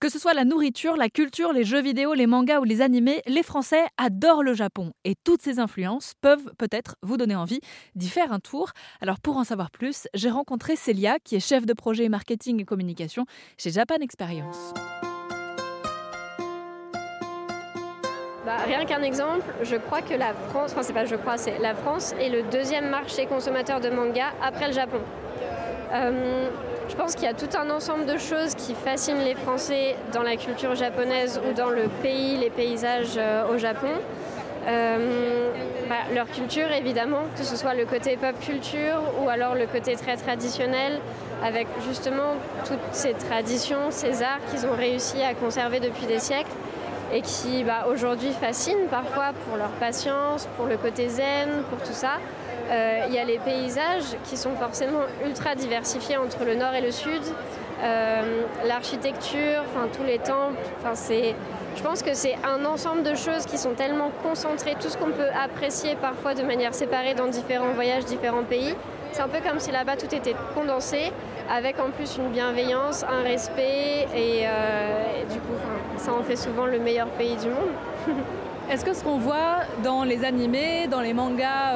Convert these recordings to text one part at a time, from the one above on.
Que ce soit la nourriture, la culture, les jeux vidéo, les mangas ou les animés, les Français adorent le Japon et toutes ces influences peuvent peut-être vous donner envie d'y faire un tour. Alors pour en savoir plus, j'ai rencontré Célia qui est chef de projet marketing et communication chez Japan Experience. Bah, rien qu'un exemple, je crois que la France, enfin c'est pas je crois, c'est la France est le deuxième marché consommateur de manga après le Japon. Euh, je pense qu'il y a tout un ensemble de choses qui fascinent les Français dans la culture japonaise ou dans le pays, les paysages euh, au Japon. Euh, bah, leur culture évidemment, que ce soit le côté pop culture ou alors le côté très traditionnel, avec justement toutes ces traditions, ces arts qu'ils ont réussi à conserver depuis des siècles et qui bah, aujourd'hui fascinent parfois pour leur patience, pour le côté zen, pour tout ça. Euh, il y a les paysages qui sont forcément ultra diversifiés entre le nord et le sud. Euh, l'architecture, tous les temples, je pense que c'est un ensemble de choses qui sont tellement concentrées, tout ce qu'on peut apprécier parfois de manière séparée dans différents voyages, différents pays. C'est un peu comme si là-bas tout était condensé, avec en plus une bienveillance, un respect, et, euh, du coup, ça en fait souvent le meilleur pays du monde. Est-ce que ce qu'on voit dans les animés, dans les mangas,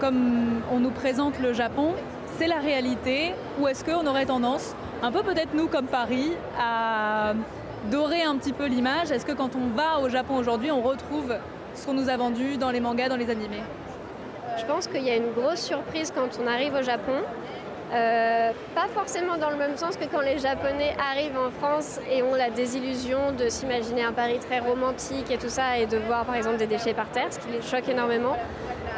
comme on nous présente le Japon, c'est la réalité Ou est-ce qu'on aurait tendance, un peu peut-être nous comme Paris, à dorer un petit peu l'image? Est-ce que quand on va au Japon aujourd'hui, on retrouve ce qu'on nous a vendu dans les mangas, dans les animés? Je pense qu'il y a une grosse surprise quand on arrive au Japon. Euh, pas forcément dans le même sens que quand les Japonais arrivent en France et ont la désillusion de s'imaginer un Paris très romantique et tout ça et de voir par exemple des déchets par terre, ce qui les choque énormément.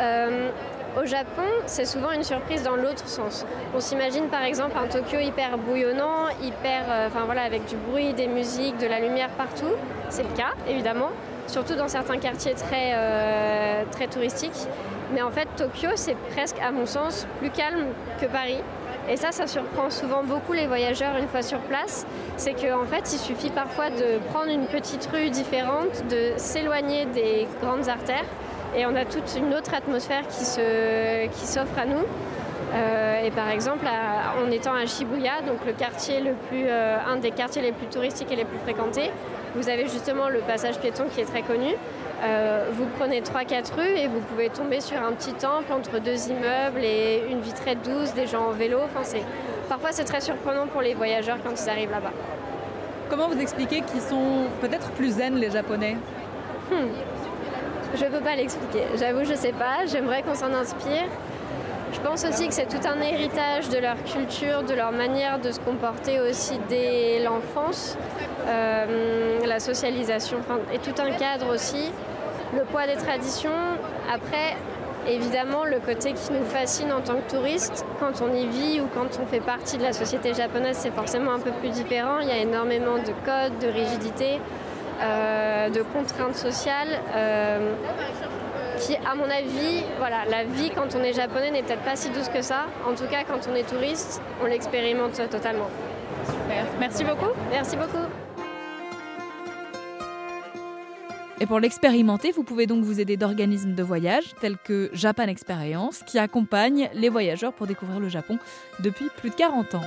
Euh, au Japon, c'est souvent une surprise dans l'autre sens. On s'imagine par exemple un Tokyo hyper bouillonnant, hyper, euh, voilà, avec du bruit, des musiques, de la lumière partout. C'est le cas, évidemment, surtout dans certains quartiers très, euh, très touristiques. Mais en fait, Tokyo, c'est presque, à mon sens, plus calme que Paris. Et ça, ça surprend souvent beaucoup les voyageurs une fois sur place. C'est qu'en en fait, il suffit parfois de prendre une petite rue différente, de s'éloigner des grandes artères et on a toute une autre atmosphère qui s'offre qui à nous. Euh, et par exemple, en étant à Shibuya, donc le quartier le plus, euh, un des quartiers les plus touristiques et les plus fréquentés, vous avez justement le passage piéton qui est très connu. Euh, vous prenez 3-4 rues et vous pouvez tomber sur un petit temple entre deux immeubles et une vie très douce, des gens en vélo. Enfin, parfois c'est très surprenant pour les voyageurs quand ils arrivent là-bas. Comment vous expliquez qu'ils sont peut-être plus zen les Japonais? Hmm. Je peux pas l'expliquer. J'avoue, je sais pas. J'aimerais qu'on s'en inspire. Je pense aussi que c'est tout un héritage de leur culture, de leur manière de se comporter aussi dès l'enfance, euh, la socialisation et tout un cadre aussi, le poids des traditions. Après, évidemment, le côté qui nous fascine en tant que touristes, quand on y vit ou quand on fait partie de la société japonaise, c'est forcément un peu plus différent. Il y a énormément de codes, de rigidités. Euh, de contraintes sociales euh, qui, à mon avis, voilà, la vie quand on est japonais n'est peut-être pas si douce que ça. En tout cas, quand on est touriste, on l'expérimente totalement. Super. Merci beaucoup. Merci beaucoup. Et pour l'expérimenter, vous pouvez donc vous aider d'organismes de voyage tels que Japan Experience qui accompagnent les voyageurs pour découvrir le Japon depuis plus de 40 ans.